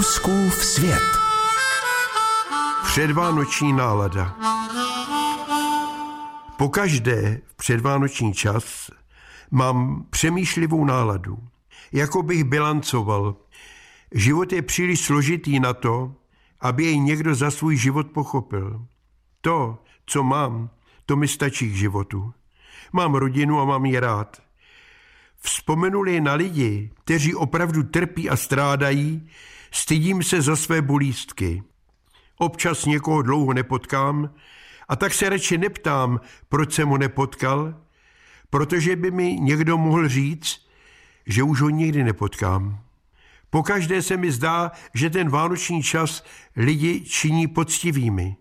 Fouskův svět. Předvánoční nálada. Pokaždé v předvánoční čas mám přemýšlivou náladu. Jako bych bilancoval. Život je příliš složitý na to, aby jej někdo za svůj život pochopil. To, co mám, to mi stačí k životu. Mám rodinu a mám ji rád. Vzpomenuli na lidi, kteří opravdu trpí a strádají, stydím se za své bolístky. Občas někoho dlouho nepotkám a tak se radši neptám, proč jsem ho nepotkal, protože by mi někdo mohl říct, že už ho nikdy nepotkám. Pokaždé se mi zdá, že ten vánoční čas lidi činí poctivými.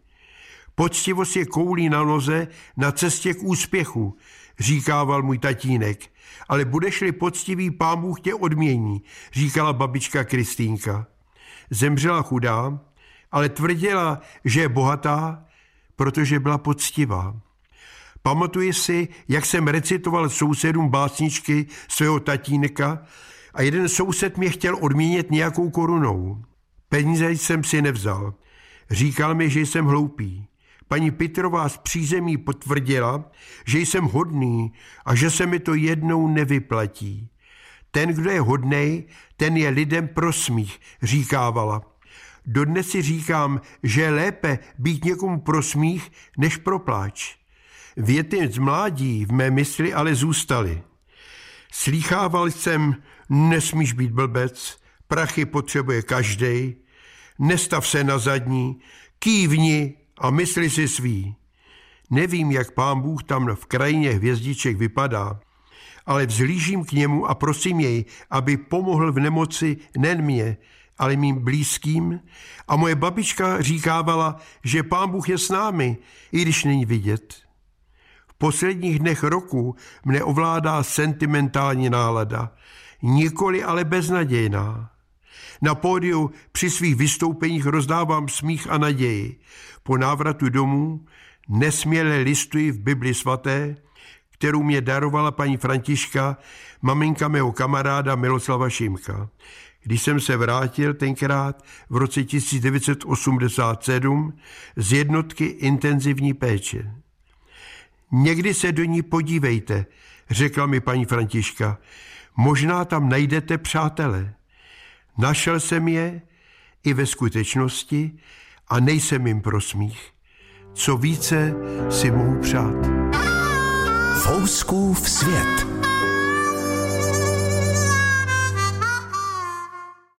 Poctivost je koulí na noze na cestě k úspěchu, říkával můj tatínek. Ale budeš-li poctivý, pán Bůh tě odmění, říkala babička Kristýnka. Zemřela chudá, ale tvrdila, že je bohatá, protože byla poctivá. Pamatuji si, jak jsem recitoval sousedům básničky svého tatínka a jeden soused mě chtěl odměnit nějakou korunou. Peníze jsem si nevzal. Říkal mi, že jsem hloupý. Paní Pitrová z přízemí potvrdila, že jsem hodný a že se mi to jednou nevyplatí. Ten, kdo je hodnej, ten je lidem prosmích, říkávala. Dodnes si říkám, že je lépe být někomu prosmích, než pro pláč. Věty z mládí v mé mysli ale zůstaly. Slýchával jsem, nesmíš být blbec, prachy potřebuje každej, nestav se na zadní, kývni a mysli si svý. Nevím, jak pán Bůh tam v krajině hvězdiček vypadá, ale vzlížím k němu a prosím jej, aby pomohl v nemoci nejen mě, ale mým blízkým. A moje babička říkávala, že pán Bůh je s námi, i když není vidět. V posledních dnech roku mne ovládá sentimentální nálada, nikoli ale beznadějná. Na pódiu při svých vystoupeních rozdávám smích a naději. Po návratu domů nesměle listuji v Bibli svaté, kterou mě darovala paní Františka, maminka mého kamaráda Miloslava Šimka. Když jsem se vrátil tenkrát v roce 1987 z jednotky intenzivní péče. Někdy se do ní podívejte, řekla mi paní Františka. Možná tam najdete přátele. Našel jsem je i ve skutečnosti a nejsem jim prosmích. Co více si mohu přát. Fouskův svět.